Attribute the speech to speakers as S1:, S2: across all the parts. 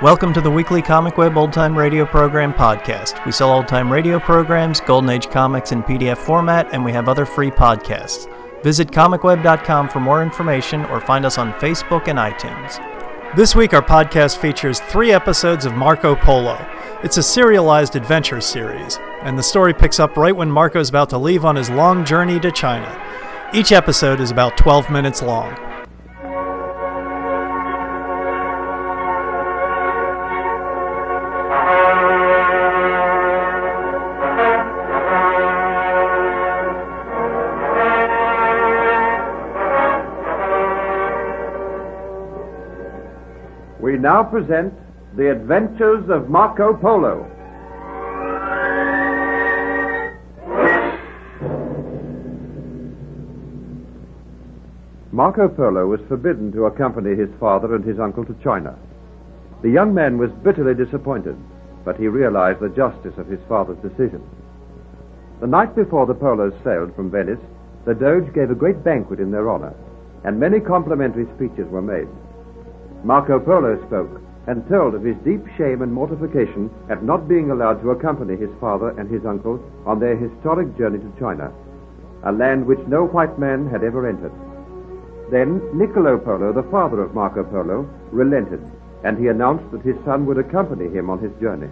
S1: Welcome to the weekly Comic Web Old Time Radio Program podcast. We sell old time radio programs, Golden Age comics in PDF format, and we have other free podcasts. Visit comicweb.com for more information or find us on Facebook and iTunes. This week, our podcast features three episodes of Marco Polo. It's a serialized adventure series, and the story picks up right when Marco is about to leave on his long journey to China. Each episode is about 12 minutes long.
S2: Now present The Adventures of Marco Polo. Marco Polo was forbidden to accompany his father and his uncle to China. The young man was bitterly disappointed, but he realized the justice of his father's decision. The night before the Polos sailed from Venice, the Doge gave a great banquet in their honor, and many complimentary speeches were made. Marco Polo spoke and told of his deep shame and mortification at not being allowed to accompany his father and his uncle on their historic journey to China, a land which no white man had ever entered. Then Niccolo Polo, the father of Marco Polo, relented, and he announced that his son would accompany him on his journey.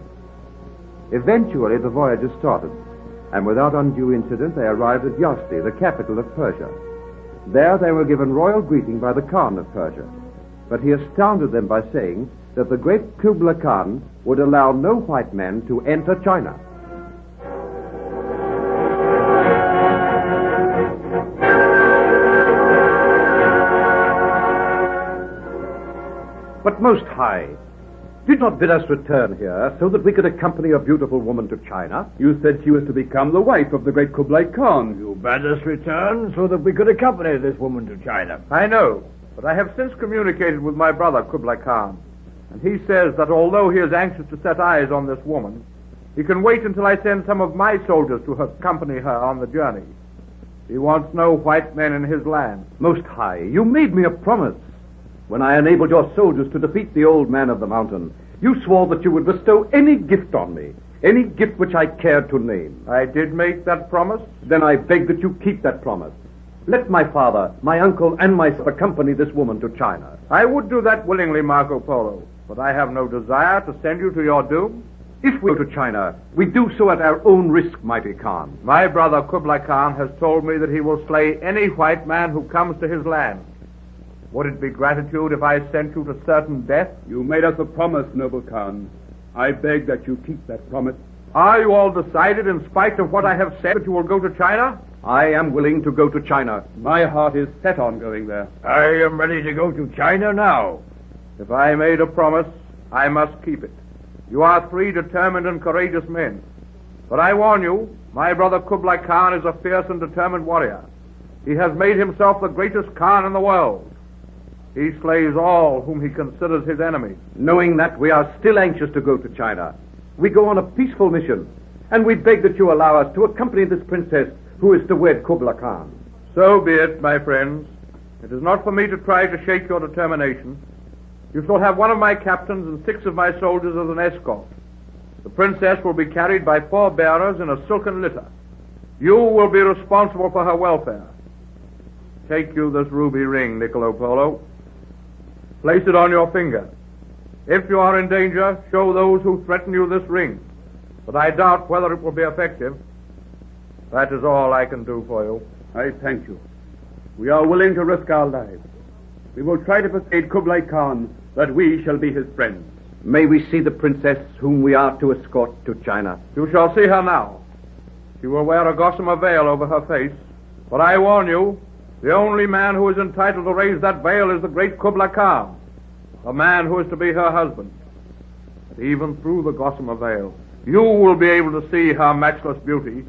S2: Eventually, the voyage started, and without undue incident, they arrived at Yazdi, the capital of Persia. There, they were given royal greeting by the Khan of Persia but he astounded them by saying that the great Kublai Khan would allow no white man to enter China.
S3: But most high, did not bid us return here so that we could accompany a beautiful woman to China?
S4: You said she was to become the wife of the great Kublai Khan.
S5: You bade us return so that we could accompany this woman to China.
S6: I know, but I have since communicated with my brother Kublai Khan, and he says that although he is anxious to set eyes on this woman, he can wait until I send some of my soldiers to accompany her on the journey. He wants no white men in his land.
S3: Most high, you made me a promise. When I enabled your soldiers to defeat the old man of the mountain, you swore that you would bestow any gift on me, any gift which I cared to name.
S6: I did make that promise.
S3: Then I beg that you keep that promise. Let my father, my uncle, and myself accompany this woman to China.
S6: I would do that willingly, Marco Polo, but I have no desire to send you to your doom.
S3: If we go to China, we do so at our own risk, mighty Khan.
S6: My brother Kublai Khan has told me that he will slay any white man who comes to his land. Would it be gratitude if I sent you to certain death?
S4: You made us a promise, noble Khan. I beg that you keep that promise.
S6: Are you all decided, in spite of what I have said, that you will go to China?
S3: I am willing to go to China.
S4: My heart is set on going there.
S5: I am ready to go to China now.
S6: If I made a promise, I must keep it. You are three determined and courageous men. But I warn you, my brother Kublai Khan is a fierce and determined warrior. He has made himself the greatest Khan in the world. He slays all whom he considers his enemies.
S3: Knowing that, we are still anxious to go to China. We go on a peaceful mission, and we beg that you allow us to accompany this princess who is to wed Kubla Khan.
S6: So be it, my friends. It is not for me to try to shake your determination. You shall have one of my captains and six of my soldiers as an escort. The princess will be carried by four bearers in a silken litter. You will be responsible for her welfare. Take you this ruby ring, Niccolo Polo. Place it on your finger. If you are in danger, show those who threaten you this ring. But I doubt whether it will be effective. That is all I can do for you.
S4: I thank you. We are willing to risk our lives. We will try to persuade Kublai Khan that we shall be his friends.
S3: May we see the princess whom we are to escort to China.
S6: You shall see her now. She will wear a gossamer veil over her face. But I warn you, the only man who is entitled to raise that veil is the great Kublai Khan, the man who is to be her husband. But even through the gossamer veil, you will be able to see her matchless beauty.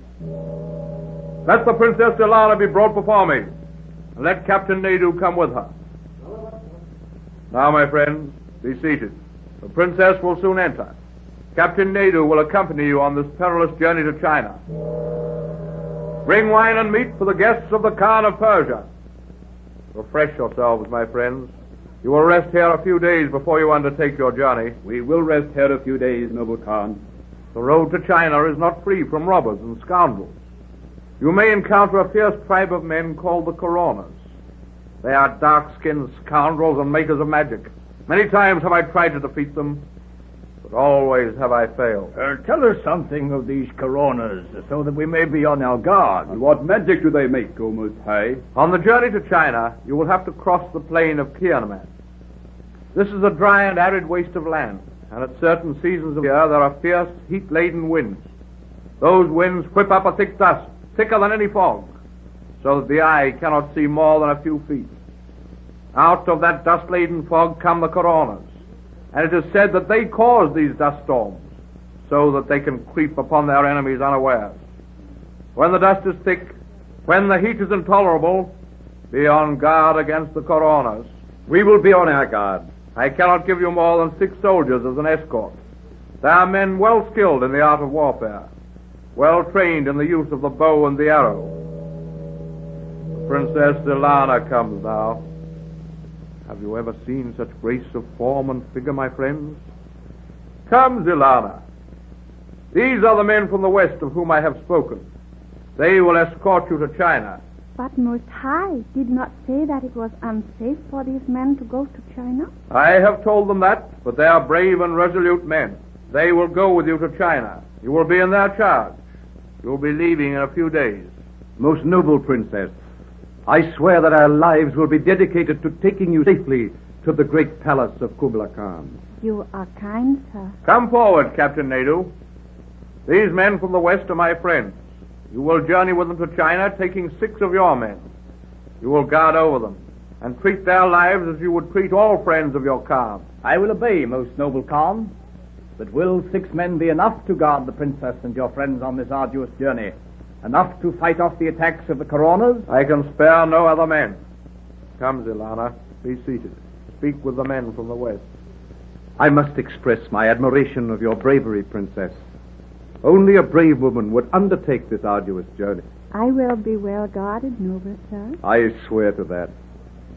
S6: Let the Princess Dilara be brought before me, and let Captain Naidu come with her. Now, my friends, be seated. The princess will soon enter. Captain Naidu will accompany you on this perilous journey to China. Bring wine and meat for the guests of the Khan of Persia. Refresh yourselves, my friends. You will rest here a few days before you undertake your journey.
S4: We will rest here a few days, noble Khan.
S6: The road to China is not free from robbers and scoundrels. You may encounter a fierce tribe of men called the Coronas. They are dark-skinned scoundrels and makers of magic. Many times have I tried to defeat them, but always have I failed.
S5: Uh, tell us something of these coronas, so that we may be on our guard.
S4: And what magic do they make, O Most High?
S6: On the journey to China, you will have to cross the plain of Kierman. This is a dry and arid waste of land, and at certain seasons of the year there are fierce, heat-laden winds. Those winds whip up a thick dust, thicker than any fog, so that the eye cannot see more than a few feet. Out of that dust-laden fog come the coronas, and it is said that they cause these dust storms, so that they can creep upon their enemies unawares. When the dust is thick, when the heat is intolerable, be on guard against the coronas.
S3: We will be on our guard.
S6: I cannot give you more than six soldiers as an escort. They are men well skilled in the art of warfare, well trained in the use of the bow and the arrow. The Princess Ilana comes now. Have you ever seen such grace of form and figure, my friends? Come, Zilana. These are the men from the west of whom I have spoken. They will escort you to China.
S7: But Most High did not say that it was unsafe for these men to go to China.
S6: I have told them that, but they are brave and resolute men. They will go with you to China. You will be in their charge. You will be leaving in a few days.
S2: Most noble princess, I swear that our lives will be dedicated to taking you safely to the great palace of Kubla Khan.
S7: You are kind, sir.
S6: Come forward, Captain Nadu. These men from the west are my friends. You will journey with them to China, taking six of your men. You will guard over them and treat their lives as you would treat all friends of your Khan.
S5: I will obey, most noble Khan. But will six men be enough to guard the princess and your friends on this arduous journey? Enough to fight off the attacks of the coronas?
S6: I can spare no other men. Come, Zilana, be seated. Speak with the men from the west.
S2: I must express my admiration of your bravery, princess. Only a brave woman would undertake this arduous journey.
S7: I will be well guarded, noble sir.
S2: I swear to that.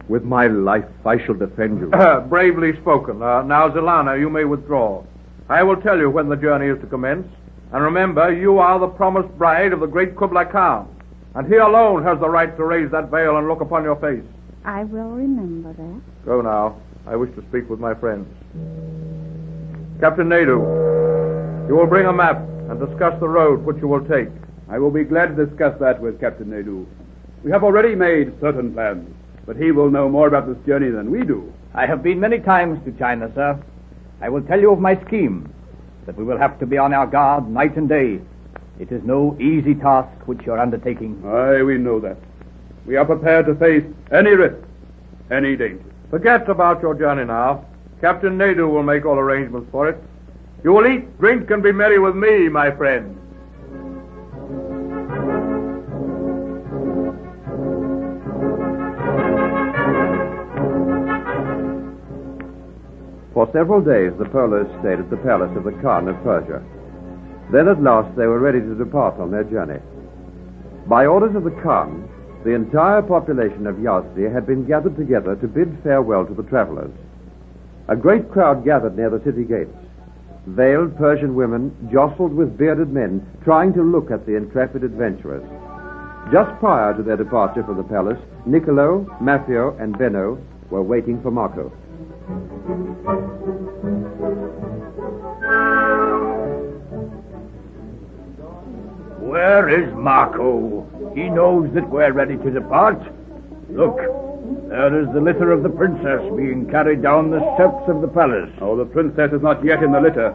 S2: With my life, I shall defend you.
S6: Bravely spoken. Uh, now, Zilana, you may withdraw. I will tell you when the journey is to commence. And remember, you are the promised bride of the great Kublai Khan. And he alone has the right to raise that veil and look upon your face.
S7: I will remember that.
S6: Go now. I wish to speak with my friends. Captain Nadu, you will bring a map and discuss the road which you will take.
S4: I will be glad to discuss that with Captain Nadu. We have already made certain plans, but he will know more about this journey than we do.
S5: I have been many times to China, sir. I will tell you of my scheme, that we will have to be on our guard night and day. It is no easy task which you're undertaking.
S4: Aye, we know that. We are prepared to face any risk, any danger.
S6: Forget about your journey now. Captain Nadu will make all arrangements for it. You will eat, drink, and be merry with me, my friend.
S2: For several days, the Polos stayed at the palace of the Khan of Persia. Then at last they were ready to depart on their journey. By orders of the Khan, the entire population of Yazdi had been gathered together to bid farewell to the travelers. A great crowd gathered near the city gates. Veiled Persian women jostled with bearded men, trying to look at the intrepid adventurers. Just prior to their departure from the palace, Niccolo, Matteo, and Benno were waiting for Marco.
S5: Where is Marco? He knows that we're ready to depart. Look, there is the litter of the princess being carried down the steps of the palace.
S4: Oh, the princess is not yet in the litter.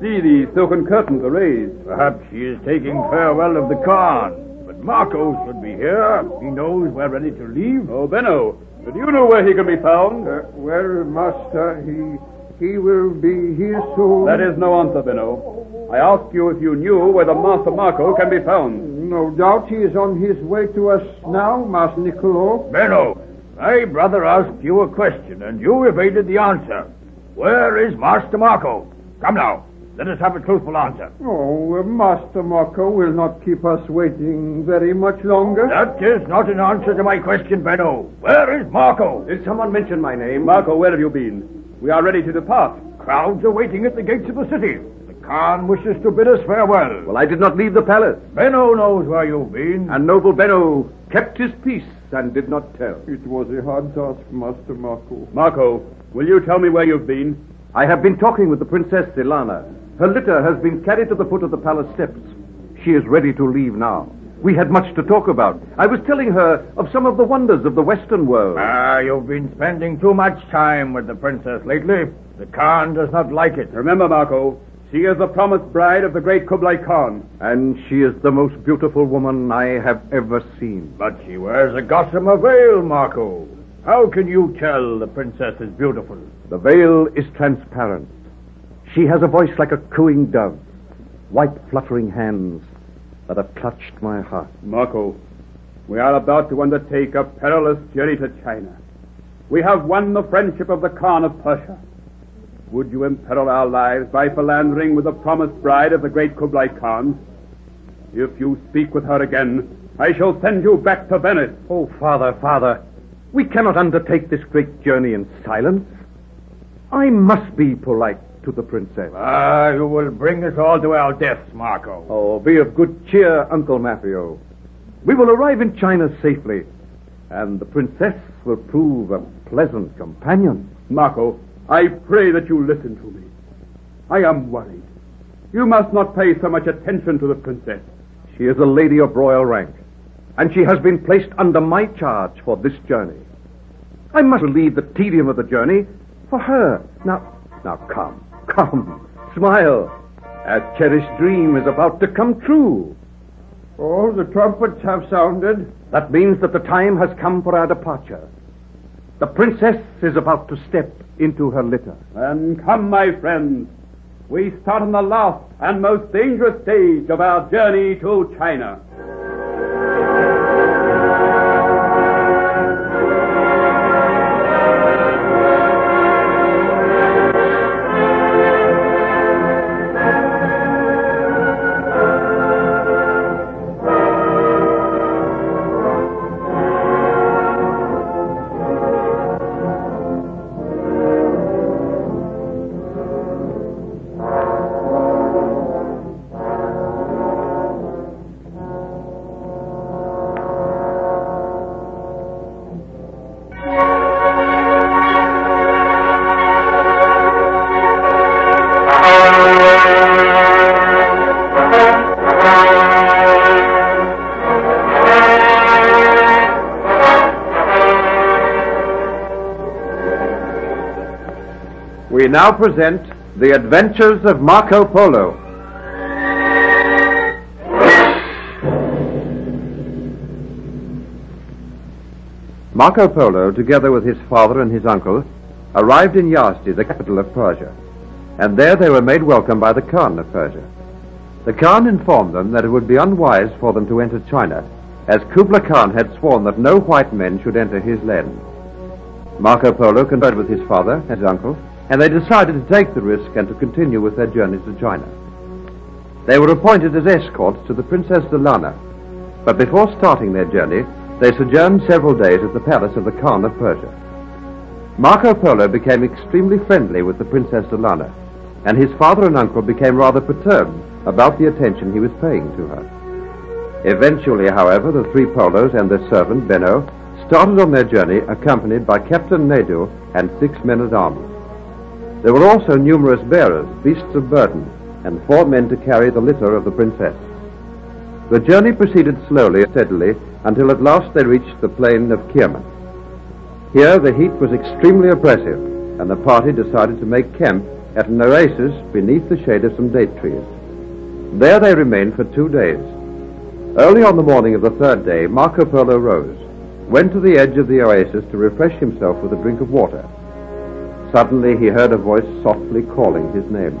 S4: See, the silken curtains are raised.
S5: Perhaps she is taking farewell of the Khan. But Marco should be here. He knows we're ready to leave.
S4: Oh, Benno, do you know where he can be found?
S8: Uh, well, master, he he will be here soon.
S4: That is no answer, Benno. I ask you if you knew where the Master Marco can be found.
S8: No doubt he is on his way to us now, Master Niccolo.
S5: Benno, my brother asked you a question, and you evaded the answer. Where is Master Marco? Come now. Let us have a truthful answer.
S8: Oh, uh, Master Marco will not keep us waiting very much longer.
S5: That is not an answer to my question, Benno. Where is Marco?
S3: Did someone mention my name?
S4: Marco, where have you been? We are ready to depart.
S5: Crowds are waiting at the gates of the city. The Khan wishes to bid us farewell.
S3: Well, I did not leave the palace.
S5: Benno knows where you've been.
S3: And noble Benno kept his peace and did not tell.
S8: It was a hard task, Master Marco.
S4: Marco, will you tell me where you've been?
S2: I have been talking with the Princess Ilana. Her litter has been carried to the foot of the palace steps. She is ready to leave now. We had much to talk about. I was telling her of some of the wonders of the Western world.
S5: Ah, you've been spending too much time with the princess lately. The Khan does not like it.
S4: Remember, Marco, she is the promised bride of the great Kublai Khan.
S2: And she is the most beautiful woman I have ever seen.
S5: But she wears a gossamer veil, Marco. How can you tell the princess is beautiful?
S2: The veil is transparent. She has a voice like a cooing dove, white fluttering hands that have clutched my heart.
S4: Marco, we are about to undertake a perilous journey to China. We have won the friendship of the Khan of Persia. Would you imperil our lives by philandering with the promised bride of the great Kublai Khan? If you speak with her again, I shall send you back to Venice.
S2: Oh, father, father, we cannot undertake this great journey in silence. I must be polite to the princess.
S5: Ah, you will bring us all to our deaths, Marco.
S2: Oh, be of good cheer, Uncle Maffeo. We will arrive in China safely, and the princess will prove a pleasant companion.
S4: Marco, I pray that you listen to me. I am worried. You must not pay so much attention to the princess.
S2: She is a lady of royal rank, and she has been placed under my charge for this journey. I must relieve the tedium of the journey for her. Now, now come, come, smile. A cherished dream is about to come true.
S8: Oh, the trumpets have sounded.
S2: That means that the time has come for our departure. The princess is about to step into her litter.
S4: Then come, my friends. We start on the last and most dangerous stage of our journey to China.
S2: We now present The Adventures of Marco Polo. Marco Polo, together with his father and his uncle, arrived in Yazdi, the capital of Persia, and there they were made welcome by the Khan of Persia. The Khan informed them that it would be unwise for them to enter China, as Kublai Khan had sworn that no white men should enter his land. Marco Polo conferred with his father and his uncle, and they decided to take the risk and to continue with their journey to China. They were appointed as escorts to the Princess Delana, but before starting their journey, they sojourned several days at the palace of the Khan of Persia. Marco Polo became extremely friendly with the Princess Delana, and his father and uncle became rather perturbed about the attention he was paying to her. Eventually, however, the three Polos and their servant, Benno, started on their journey accompanied by Captain Nadu and six men at arms. There were also numerous bearers, beasts of burden, and four men to carry the litter of the princess. The journey proceeded slowly and steadily until at last they reached the plain of Kierman. Here the heat was extremely oppressive, and the party decided to make camp at an oasis beneath the shade of some date trees. There they remained for two days. Early on the morning of the third day, Marco Polo rose, went to the edge of the oasis to refresh himself with a drink of water. Suddenly he heard a voice softly calling his name.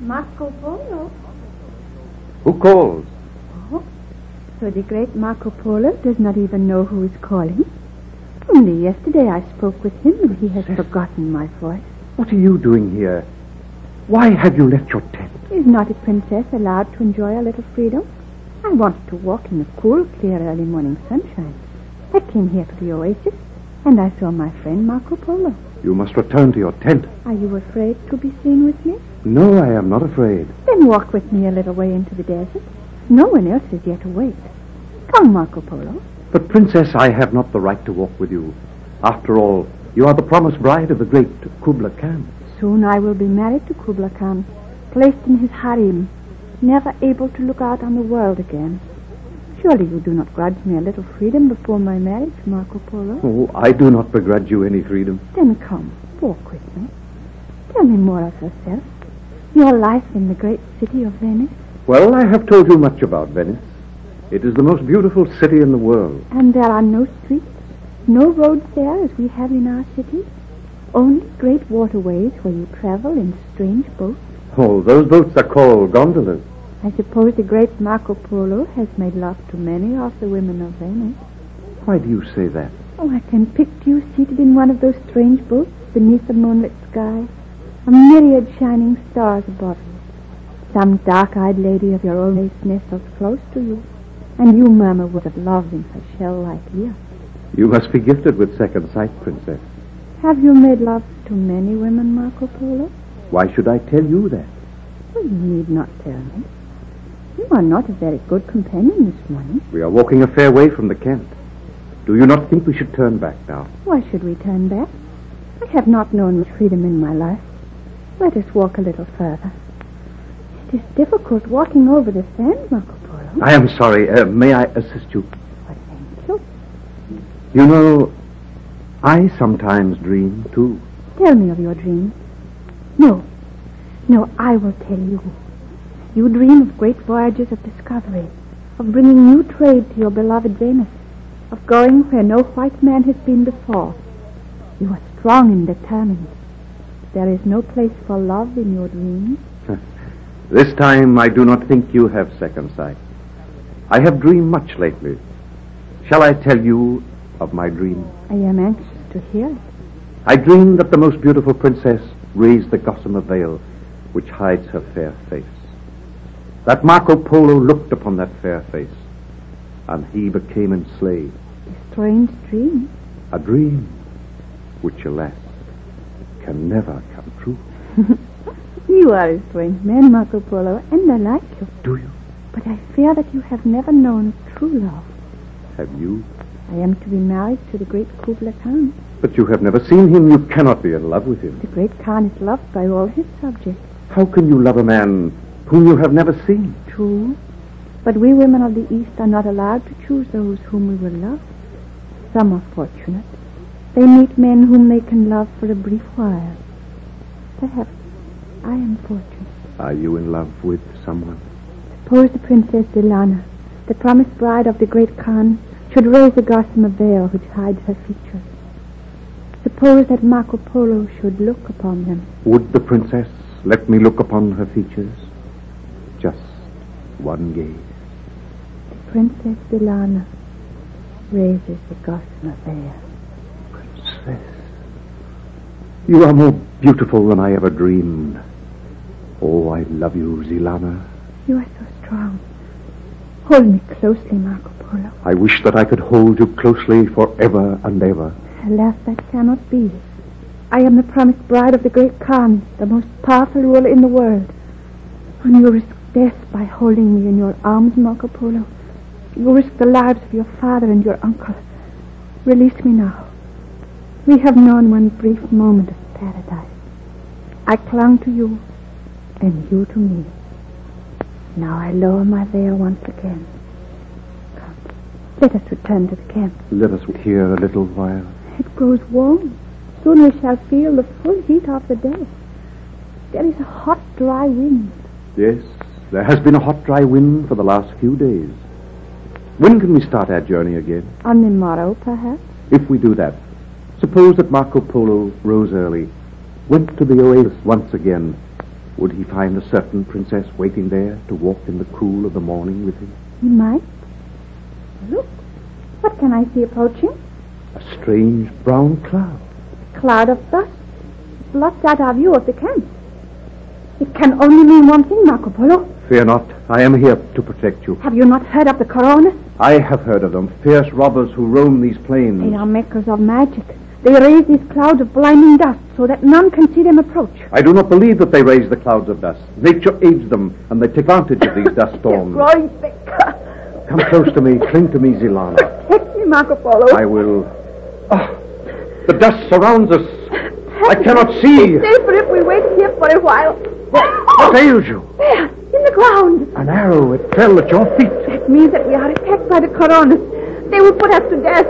S7: Marco Polo?
S2: Who calls?
S7: So the great Marco Polo does not even know who is calling? Only yesterday I spoke with him and he has forgotten my voice.
S3: What are you doing here? Why have you left your tent?
S7: Is not a princess allowed to enjoy a little freedom? I wanted to walk in the cool, clear, early morning sunshine. I came here to the oasis, and I saw my friend Marco Polo.
S3: You must return to your tent.
S7: Are you afraid to be seen with me?
S3: No, I am not afraid.
S7: Then walk with me a little way into the desert. No one else is yet awake. Come, Marco Polo.
S3: But, Princess, I have not the right to walk with you. After all, you are the promised bride of the great Kubla Khan.
S7: Soon I will be married to Kubla Khan, placed in his harem, never able to look out on the world again. Surely you do not grudge me a little freedom before my marriage, Marco Polo?
S3: Oh, I do not begrudge you any freedom.
S7: Then come, walk with me. Tell me more of yourself. Your life in the great city of Venice.
S3: Well, I have told you much about Venice. It is the most beautiful city in the world.
S7: And there are no streets, no roads there as we have in our city. Only great waterways where you travel in strange boats.
S3: Oh, those boats are called gondolas.
S7: I suppose the great Marco Polo has made love to many of the women of Venice.
S3: Why do you say that?
S7: Oh, I can picture you seated in one of those strange boats beneath the moonlit sky, a myriad shining stars above you. Some dark-eyed lady of your own race nestles close to you, and you murmur would have loved him for shell-like ear.
S3: You must be gifted with second sight, Princess.
S7: Have you made love to many women, Marco Polo?
S3: Why should I tell you that?
S7: Well, you need not tell me. You are not a very good companion this morning.
S3: We are walking a fair way from the camp. Do you not think we should turn back now?
S7: Why should we turn back? I have not known much freedom in my life. Let us walk a little further. It is difficult walking over the sand, Marco Polo.
S3: I am sorry. Uh, may I assist you?
S7: Thank you.
S3: You know, I sometimes dream, too.
S7: Tell me of your dreams. No. No, I will tell you. You dream of great voyages of discovery, of bringing new trade to your beloved Venice, of going where no white man has been before. You are strong and determined. There is no place for love in your dreams.
S3: This time I do not think you have second sight. I have dreamed much lately. Shall I tell you of my dream?
S7: I am anxious to hear it.
S3: I dreamed that the most beautiful princess raised the gossamer veil which hides her fair face. That Marco Polo looked upon that fair face, and he became enslaved.
S7: A strange dream.
S3: A dream which, alas, can never come true.
S7: You are a strange man, Marco Polo, and I like you.
S3: Do you?
S7: But I fear that you have never known true love.
S3: Have you?
S7: I am to be married to the great Kubla Khan.
S3: But you have never seen him. You cannot be in love with him.
S7: The great Khan is loved by all his subjects.
S3: How can you love a man whom you have never seen?
S7: True. But we women of the East are not allowed to choose those whom we will love. Some are fortunate. They meet men whom they can love for a brief while. Perhaps I am fortunate.
S3: Are you in love with someone?
S7: Suppose the Princess Delana, the promised bride of the great Khan, should raise the gossamer veil which hides her features. Suppose that Marco Polo should look upon them.
S3: Would the princess let me look upon her features? Just one gaze.
S7: The Princess Delana raises the gossamer veil.
S3: Princess. You are more beautiful than I ever dreamed. Oh, I love you, Zilana.
S7: You are so strong. Hold me closely, Marco Polo.
S3: I wish that I could hold you closely forever and ever.
S7: Alas, that cannot be. I am the promised bride of the great Khan, the most powerful ruler in the world. And you risk death by holding me in your arms, Marco Polo. You risk the lives of your father and your uncle. Release me now. We have known one brief moment of paradise. I clung to you, and you to me. Now I lower my veil once again. Come, let us return to the camp.
S3: Let us here a little while.
S7: It grows warm. Soon we shall feel the full heat of the day. There is a hot, dry wind.
S3: Yes, there has been a hot, dry wind for the last few days. When can we start our journey again?
S7: On the morrow, perhaps?
S3: If we do that, suppose that Marco Polo rose early, went to the oasis once again, would he find a certain princess waiting there to walk in the cool of the morning with him?
S7: He might. Look. What can I see approaching?
S3: A strange brown cloud.
S7: A Cloud of dust. Blots out our view of the camp. It can only mean one thing, Marco Polo.
S3: Fear not. I am here to protect you.
S7: Have you not heard of the Coronas?
S3: I have heard of them. Fierce robbers who roam these plains.
S7: They are makers of magic. They raise these clouds of blinding dust so that none can see them approach.
S3: I do not believe that they raise the clouds of dust. Nature aids them, and they take advantage of these dust storms.
S7: Growing thicker.
S3: Come close to me. Cling to me, Zilana.
S7: Protect me, Marco Polo.
S3: I will. Ah, the dust surrounds us. I cannot see.
S7: Safer if we wait here for a while.
S3: What ails you?
S7: There, in the ground.
S3: An arrow. It fell at your feet.
S7: That means that we are attacked by the Coronas. They will put us to death.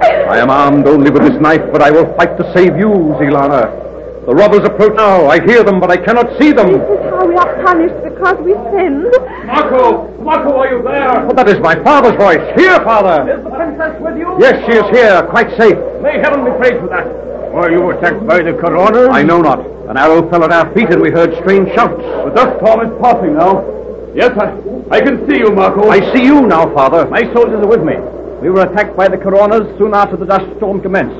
S3: I am armed only with this knife, but I will fight to save you, Zilana. The robbers approach now. I hear them, but I cannot see them.
S7: This is how we are punished because we sinned.
S6: Marco! Marco, are you there?
S3: Oh, that is my father's voice. Here, father.
S6: Is the princess with you?
S3: Yes, she is here, quite safe.
S6: May heaven be praised for that.
S5: Were you attacked by the Coronas?
S3: I know not. An arrow fell at our feet, and we heard strange shouts.
S4: The dust storm is passing now. Yes, I, I can see you, Marco.
S3: I see you now, father.
S5: My soldiers are with me. We were attacked by the Coronas soon after the dust storm commenced.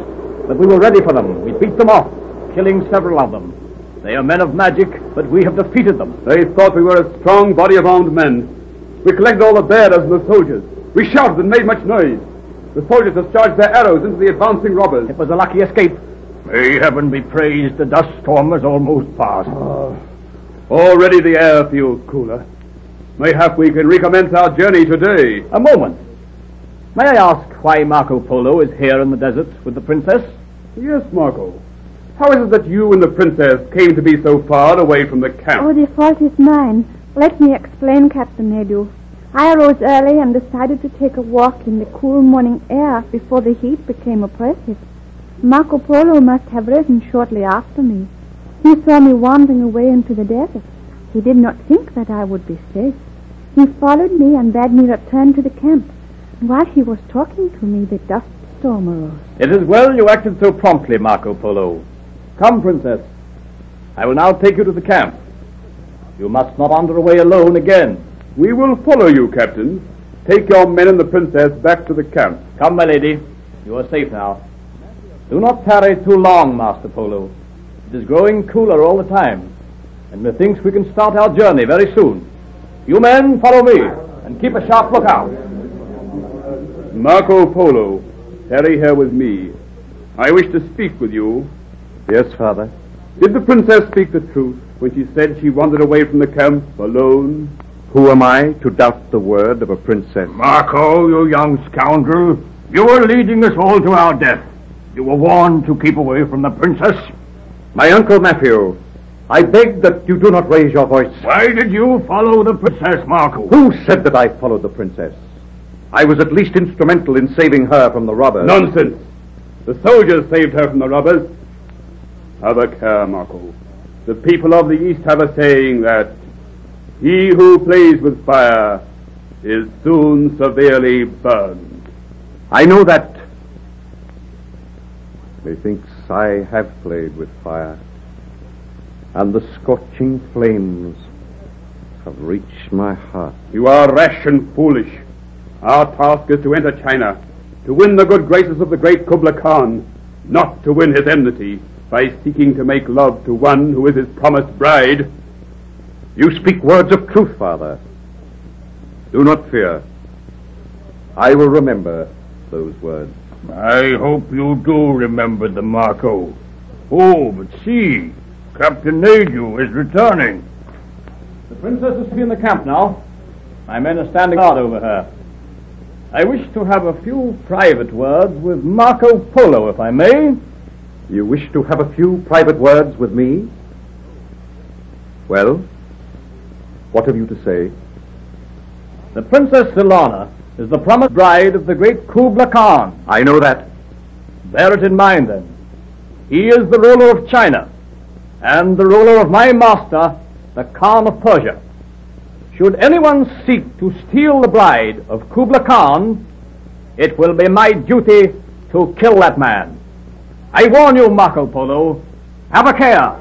S5: But we were ready for them. We beat them off, killing several of them. They are men of magic, but we have defeated them.
S4: They thought we were a strong body of armed men. We collected all the bearers and the soldiers. We shouted and made much noise. The soldiers discharged their arrows into the advancing robbers.
S5: It was a lucky escape. May heaven be praised, the dust storm has almost passed. Ah.
S4: Already the air feels cooler. Mayhap we can recommence our journey today.
S5: A moment. May I ask why Marco Polo is here in the desert with the princess?
S4: Yes, Marco. How is it that you and the princess came to be so far away from the camp?
S7: Oh, the fault is mine. Let me explain, Captain Nadu. I arose early and decided to take a walk in the cool morning air before the heat became oppressive. Marco Polo must have risen shortly after me. He saw me wandering away into the desert. He did not think that I would be safe. He followed me and bade me return to the camp. While he was talking to me, the dust storm arose.
S5: It is well you acted so promptly, Marco Polo. Come, princess. I will now take you to the camp. You must not wander away alone again.
S4: We will follow you, Captain. Take your men and the princess back to the camp.
S5: Come, my lady. You are safe now. Do not tarry too long, Master Polo. It is growing cooler all the time, and methinks we can start our journey very soon. You men, follow me, and keep a sharp lookout.
S4: Marco Polo, tarry here with me. I wish to speak with you.
S3: Yes, father.
S4: Did the princess speak the truth when she said she wandered away from the camp alone?
S3: Who am I to doubt the word of a princess?
S5: Marco, you young scoundrel, you are leading us all to our death. You were warned to keep away from the princess.
S3: My uncle Matthew, I beg that you do not raise your voice.
S5: Why did you follow the princess, Marco?
S3: Who said that I followed the princess? I was at least instrumental in saving her from the robbers.
S4: Nonsense! The soldiers saved her from the robbers. Have a care, Marco. The people of the East have a saying that he who plays with fire is soon severely burned.
S3: I know that. Methinks I have played with fire, and the scorching flames have reached my heart.
S4: You are rash and foolish. Our task is to enter China, to win the good graces of the great Kubla Khan, not to win his enmity by seeking to make love to one who is his promised bride.
S3: You speak words of truth, father. Do not fear. I will remember those words.
S5: I hope you do remember the Marco. Oh, but see, Captain Nadu is returning. The princess is to be in the camp now. My men are standing guard over her. I wish to have a few private words with Marco Polo, if I may.
S3: You wish to have a few private words with me? Well, what have you to say?
S5: The Princess Silana is the promised bride of the great Kubla Khan.
S3: I know that.
S5: Bear it in mind, then. He is the ruler of China, and the ruler of my master, the Khan of Persia. Should anyone seek to steal the bride of Kubla Khan, it will be my duty to kill that man. I warn you, Marco Polo, have a care.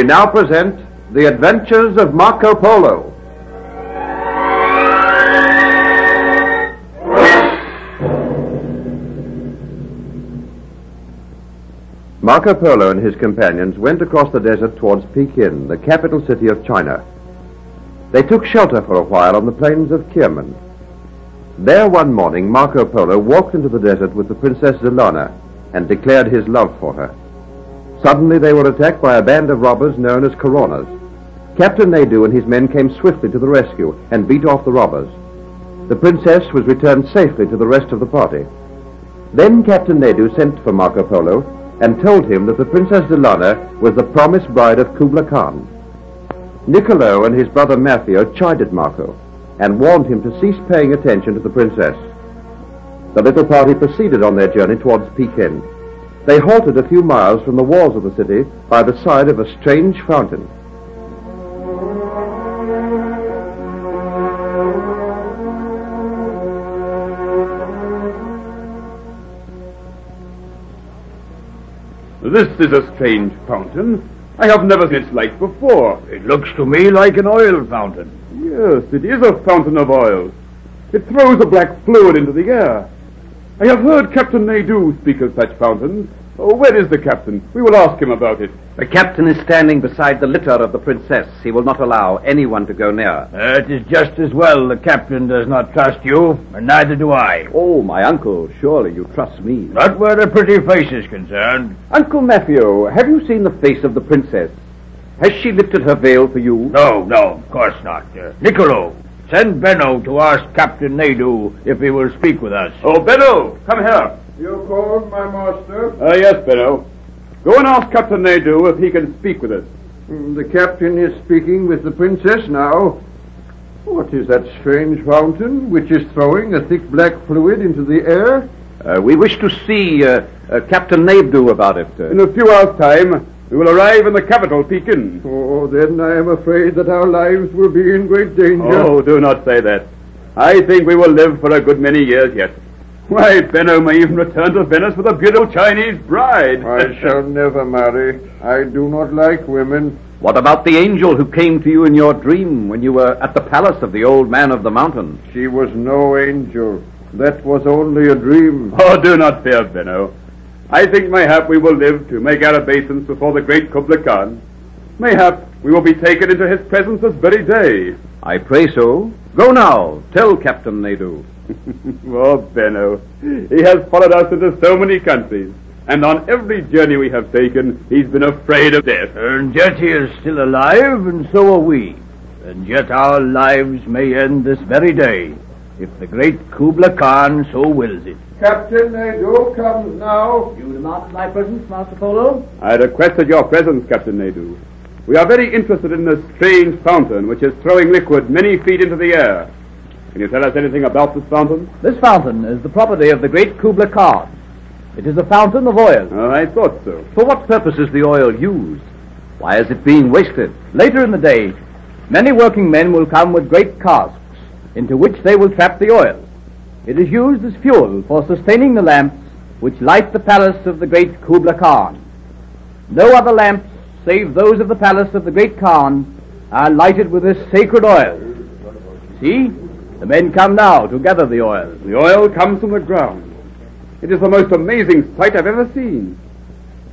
S2: We now present The Adventures of Marco Polo. Marco Polo and his companions went across the desert towards Pekin, the capital city of China. They took shelter for a while on the plains of Kierman. There one morning, Marco Polo walked into the desert with the Princess Zelana and declared his love for her. Suddenly they were attacked by a band of robbers known as Coronas. Captain Naidu and his men came swiftly to the rescue and beat off the robbers. The princess was returned safely to the rest of the party. Then Captain Naidu sent for Marco Polo and told him that the Princess Zelana was the promised bride of Kubla Khan. Niccolo and his brother Matthew chided Marco and warned him to cease paying attention to the princess. The little party proceeded on their journey towards Pekin. They halted a few miles from the walls of the city by the side of a strange fountain.
S4: This is a strange fountain. I have never seen its like before.
S5: It looks to me like an oil fountain.
S4: Yes, it is a fountain of oil. It throws a black fluid into the air. I have heard Captain Naidu speak of such fountains. Oh, where is the captain? We will ask him about it.
S3: The captain is standing beside the litter of the princess. He will not allow anyone to go near.
S5: it is just as well the captain does not trust you, and neither do I.
S3: Oh, my uncle, surely you trust me.
S5: Not where the pretty face is concerned.
S3: Uncle Matthew, have you seen the face of the princess? Has she lifted her veil for you?
S5: No, no, of course not. Uh, Niccolo, send Benno to ask Captain Naidu if he will speak with us.
S4: Oh, Benno, come here.
S8: You called, my master?
S4: Ah, yes, Benno. Go and ask Captain Naidu if he can speak with us.
S8: Mm, The captain is speaking with the princess now. What is that strange fountain which is throwing a thick black fluid into the air?
S3: Uh, we wish to see uh, uh, Captain Naidu about it. Uh,
S4: In a few hours' time, we will arrive in the capital, Pekin.
S8: Oh, then I am afraid that our lives will be in great danger.
S4: Oh, do not say that. I think we will live for a good many years yet. Why, Benno may even return to Venice with a beautiful Chinese bride.
S8: I shall never marry. I do not like women.
S3: What about the angel who came to you in your dream when you were at the palace of the old man of the mountain?
S8: She was no angel. That was only a dream.
S4: Oh, do not fear, Benno. I think mayhap we will live to make our obeisance before the great Kubla Khan. Mayhap we will be taken into his presence this very day.
S3: I pray so. Go now. Tell Captain Naidu.
S4: oh, Benno, he has followed us into so many countries, and on every journey we have taken, he's been afraid of death.
S5: And yet he is still alive, and so are we. And yet our lives may end this very day, if the great Kubla Khan so wills it.
S8: Captain Naidu comes now.
S5: You demand my presence, Master Polo?
S4: I requested your presence, Captain Naidu. We are very interested in this strange fountain which is throwing liquid many feet into the air. Can you tell us anything about this fountain?
S5: This fountain is the property of the great Kubla Khan. It is a fountain of oil.
S4: Oh, I thought so.
S3: For what purpose is the oil used? Why is it being wasted?
S5: Later in the day, many working men will come with great casks, into which they will trap the oil. It is used as fuel for sustaining the lamps which light the palace of the great Kubla Khan. No other lamps, save those of the palace of the great Khan, are lighted with this sacred oil. See, the men come now to gather the oil.
S4: The oil comes from the ground. It is the most amazing sight I've ever seen.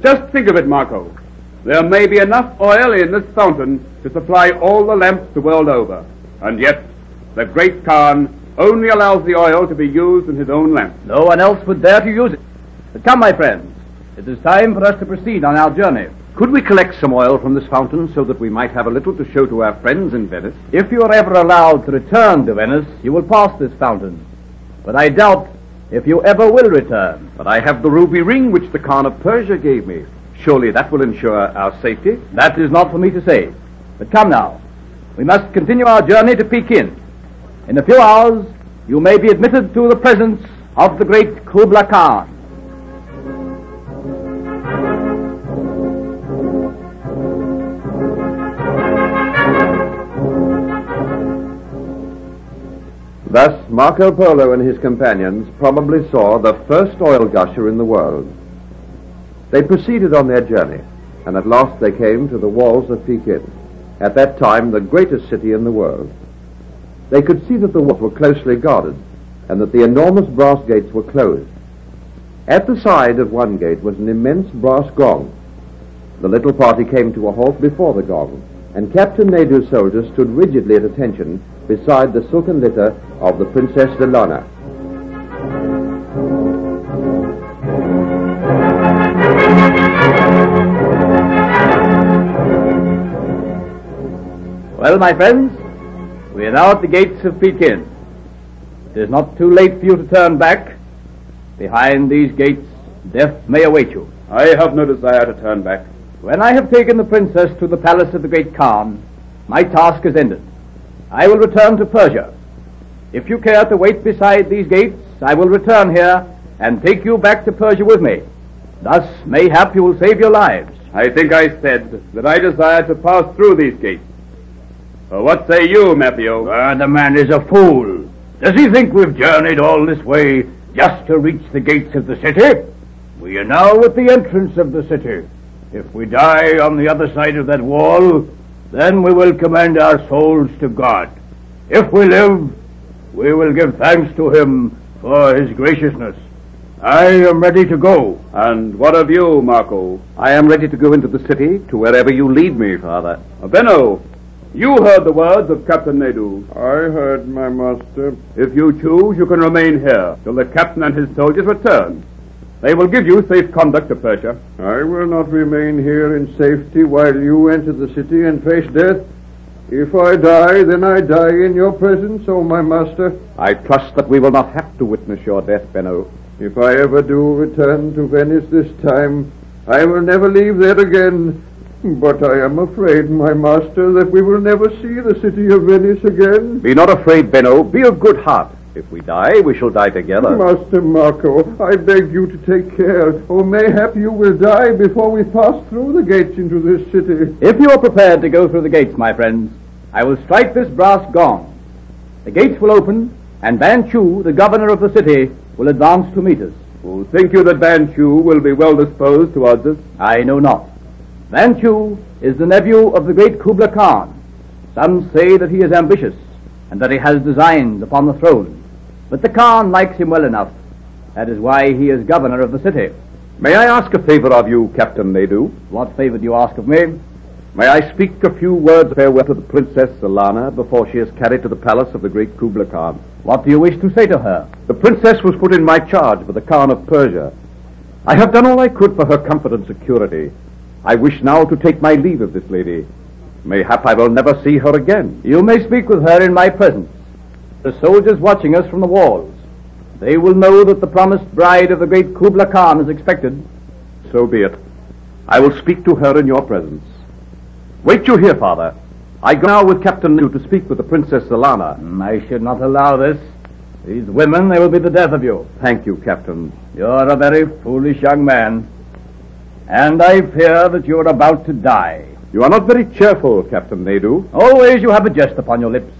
S4: Just think of it, Marco. There may be enough oil in this fountain to supply all the lamps the world over. And yet, the great Khan only allows the oil to be used in his own lamps.
S5: No one else would dare to use it. But come, my friends, it is time for us to proceed on our journey.
S3: Could we collect some oil from this fountain so that we might have a little to show to our friends in Venice?
S5: If you are ever allowed to return to Venice, you will pass this fountain. But I doubt if you ever will return.
S3: But I have the ruby ring which the Khan of Persia gave me. Surely that will ensure our safety.
S5: That is not for me to say. But come now. We must continue our journey to Pekin. In a few hours, you may be admitted to the presence of the great Kubla Khan.
S2: Thus, Marco Polo and his companions probably saw the first oil gusher in the world. They proceeded on their journey, and at last they came to the walls of Pekin, at that time the greatest city in the world. They could see that the walls were closely guarded, and that the enormous brass gates were closed. At the side of one gate was an immense brass gong. The little party came to a halt before the gong, and Captain Nadu's soldiers stood rigidly at attention beside the silken litter of the Princess Zelana.
S5: Well, my friends, we are now at the gates of Pekin. It is not too late for you to turn back. Behind these gates, death may await you.
S4: I have no desire to turn back.
S5: When I have taken the princess to the palace of the great Khan, my task is ended. I will return to Persia. If you care to wait beside these gates, I will return here and take you back to Persia with me. Thus, mayhap you will save your lives.
S4: I think I said that I desire to pass through these gates. Uh, what say you, Matthew?
S9: Ah, the man is a fool. Does he think we've journeyed all this way just to reach the gates of the city? We are now at the entrance of the city. If we die on the other side of that wall, then we will commend our souls to God. If we live, we will give thanks to him for his graciousness. I am ready to go.
S4: And what of you, Marco?
S3: I am ready to go into the city to wherever you lead me, Father.
S4: Uh, Benno, you heard the words of Captain Nadu.
S8: I heard, my master.
S4: If you choose, you can remain here till the captain and his soldiers return. They will give you safe conduct to Persia.
S8: I will not remain here in safety while you enter the city and face death. If I die, then I die in your presence, O my master.
S3: I trust that we will not have to witness your death, Benno.
S8: If I ever do return to Venice this time, I will never leave there again. But I am afraid, my master, that we will never see the city of Venice again.
S3: Be not afraid, Benno. Be of good heart. If we die, we shall die together.
S8: Master Marco, I beg you to take care, or mayhap you will die before we pass through the gates into this city.
S5: If you are prepared to go through the gates, my friends, I will strike this brass gong. The gates will open, and Ban Chu, the governor of the city, will advance to meet us.
S4: Oh, think you that Ban Chu will be well disposed towards us?
S5: I know not. Ban Chu is the nephew of the great Kubla Khan. Some say that he is ambitious, and that he has designs upon the throne. But the Khan likes him well enough. That is why he is governor of the city.
S3: May I ask a favor of you, Captain Nadu?
S5: What favor do you ask of me?
S3: May I speak a few words of farewell to the Princess Zelana before she is carried to the palace of the great Kubla Khan?
S5: What do you wish to say to her?
S3: The princess was put in my charge by the Khan of Persia. I have done all I could for her comfort and security. I wish now to take my leave of this lady. Mayhap I will never see her again.
S5: You may speak with her in my presence. The soldiers watching us from the walls. They will know that the promised bride of the great Kubla Khan is expected.
S3: So be it. I will speak to her in your presence. Wait you here, father. I go now with Captain Nadu to speak with the Princess Zelana.
S5: Mm, I should not allow this. These women, they will be the death of you.
S3: Thank you, Captain.
S5: You're a very foolish young man. And I fear that you're about to die.
S3: You are not very cheerful, Captain Nadu.
S5: Always you have a jest upon your lips.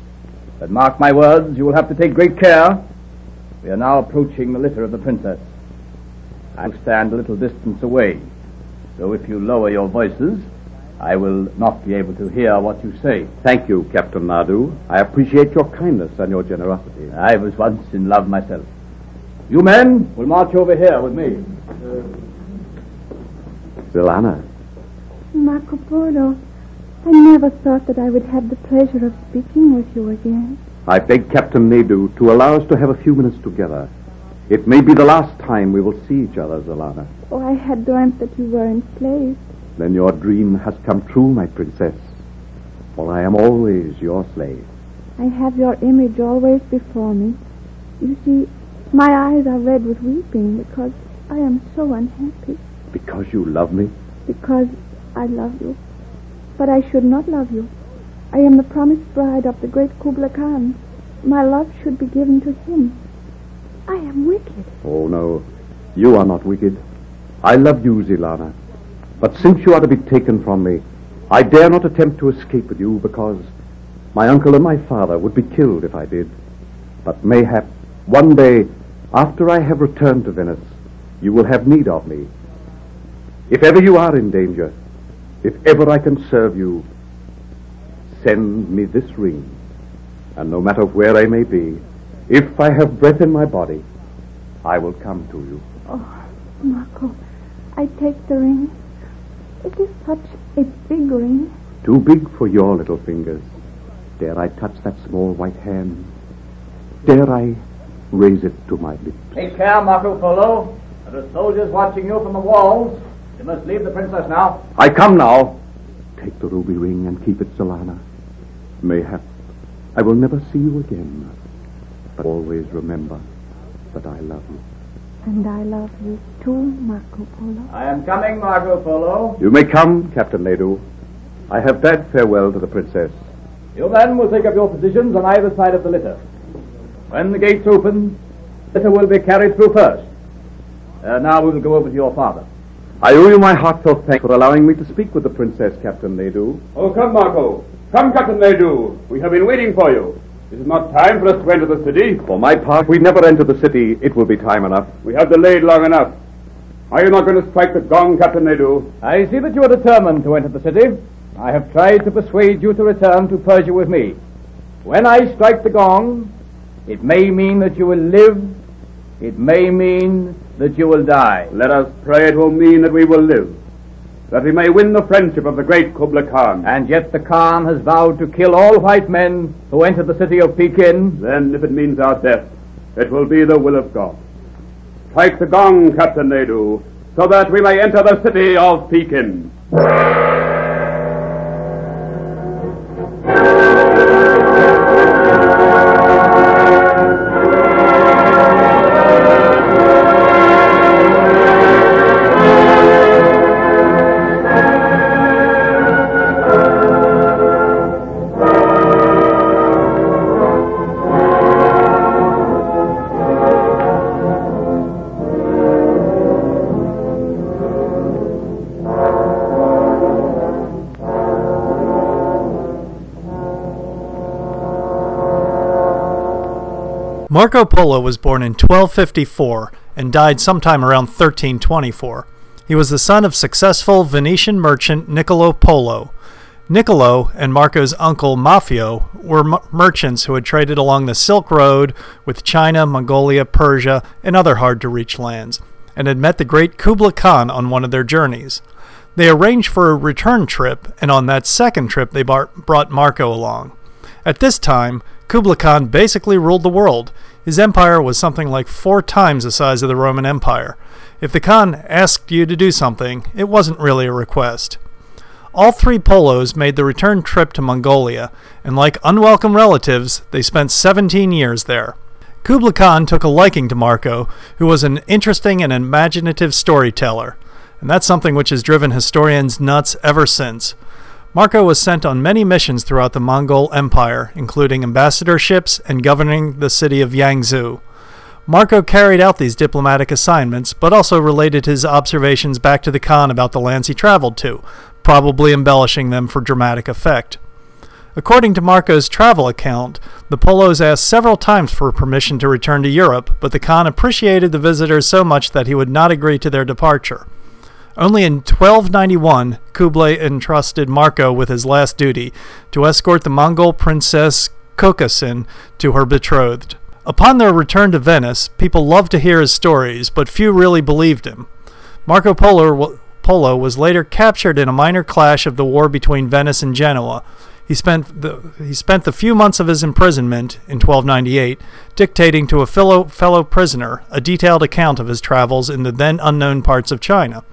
S5: But mark my words, you will have to take great care. We are now approaching the litter of the princess. I'll stand a little distance away. So if you lower your voices, I will not be able to hear what you say.
S3: Thank you, Captain Nadu. I appreciate your kindness and your generosity.
S5: I was once in love myself. You men will march over here with me.
S3: Uh, Zelana,
S7: Marco Polo, I never thought that I would have the pleasure of speaking with you again.
S3: I beg Captain Nadu to allow us to have a few minutes together. It may be the last time we will see each other, Zelana.
S7: Oh, I had dreamt that you were enslaved.
S3: Then your dream has come true, my princess. For I am always your slave.
S7: I have your image always before me. You see, my eyes are red with weeping because I am so unhappy.
S3: Because you love me?
S7: Because I love you. But I should not love you. I am the promised bride of the great Kubla Khan. My love should be given to him. I am wicked.
S3: Oh, no. You are not wicked. I love you, Zelana. But since you are to be taken from me, I dare not attempt to escape with you because my uncle and my father would be killed if I did. But mayhap one day, after I have returned to Venice, you will have need of me. If ever you are in danger, If ever I can serve you, send me this ring, and no matter where I may be, if I have breath in my body, I will come to you.
S7: Oh, Marco, I take the ring. It is such a big ring.
S3: Too big for your little fingers. Dare I touch that small white hand? Dare I raise it to my lips?
S5: Take care, Marco Polo. There are soldiers watching you from the walls. You must leave the princess now.
S3: I come now. Take the ruby ring and keep it, Zelana. Mayhap I will never see you again. But always remember that I love you.
S7: And I love you too, Marco Polo.
S5: I am coming, Marco Polo.
S3: You may come, Captain Nadu. I have bade farewell to the princess.
S5: You men will take up your positions on either side of the litter. When the gates open, the litter will be carried through first. Uh, now we will go over to your father.
S3: I owe you my heartfelt thanks for allowing me to speak with the princess, Captain Nadu.
S4: Oh, come, Marco. Come, Captain Nadu. We have been waiting for you. It is not time for us to enter the city.
S3: For my part, we never enter the city. It will be time enough.
S4: We have delayed long enough. Are you not going to strike the gong, Captain Nadu?
S5: I see that you are determined to enter the city. I have tried to persuade you to return to Persia with me. When I strike the gong, it may mean that you will live. It may mean that you will die.
S4: Let us pray it will mean that we will live. That we may win the friendship of the great Kubla Khan.
S5: And yet the Khan has vowed to kill all white men who enter the city of Pekin.
S4: Then, if it means our death, it will be the will of God. Strike the gong, Captain Nadu, so that we may enter the city of Pekin.
S1: Marco Polo was born in 1254 and died sometime around 1324. He was the son of successful Venetian merchant Niccolo Polo. Niccolo and Marco's uncle Maffeo were m- merchants who had traded along the Silk Road with China, Mongolia, Persia, and other hard to reach lands, and had met the great Kublai Khan on one of their journeys. They arranged for a return trip, and on that second trip they bar- brought Marco along. At this time, Kublai Khan basically ruled the world. His empire was something like four times the size of the Roman Empire. If the Khan asked you to do something, it wasn't really a request. All three Polos made the return trip to Mongolia, and like unwelcome relatives, they spent 17 years there. Kublai Khan took a liking to Marco, who was an interesting and imaginative storyteller, and that's something which has driven historians nuts ever since. Marco was sent on many missions throughout the Mongol Empire, including ambassadorships and governing the city of Yangzhou. Marco carried out these diplomatic assignments, but also related his observations back to the Khan about the lands he traveled to, probably embellishing them for dramatic effect. According to Marco's travel account, the Polos asked several times for permission to return to Europe, but the Khan appreciated the visitors so much that he would not agree to their departure. Only in 1291, Kublai entrusted Marco with his last duty to escort the Mongol princess Kokachin to her betrothed. Upon their return to Venice, people loved to hear his stories, but few really believed him. Marco Polo, Polo was later captured in a minor clash of the war between Venice and Genoa. He spent the he spent the few months of his imprisonment in 1298 dictating to a fellow fellow prisoner a detailed account of his travels in the then unknown parts of China.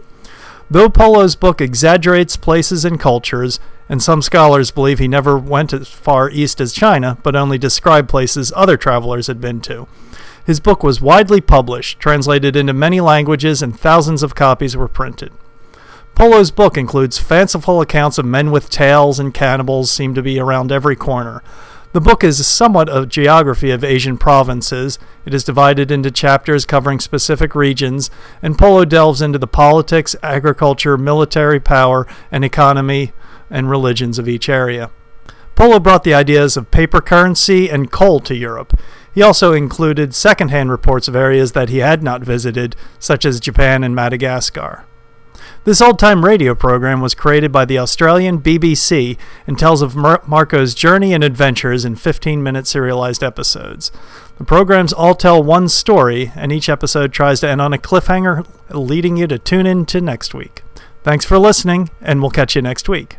S1: Though Polo's book exaggerates places and cultures, and some scholars believe he never went as far east as China, but only described places other travelers had been to, his book was widely published, translated into many languages, and thousands of copies were printed. Polo's book includes fanciful accounts of men with tails and cannibals seem to be around every corner. The book is somewhat a geography of Asian provinces. It is divided into chapters covering specific regions, and Polo delves into the politics, agriculture, military power, and economy and religions of each area. Polo brought the ideas of paper currency and coal to Europe. He also included second hand reports of areas that he had not visited, such as Japan and Madagascar. This old time radio program was created by the Australian BBC and tells of Mar- Marco's journey and adventures in 15 minute serialized episodes. The programs all tell one story, and each episode tries to end on a cliffhanger, leading you to tune in to next week. Thanks for listening, and we'll catch you next week.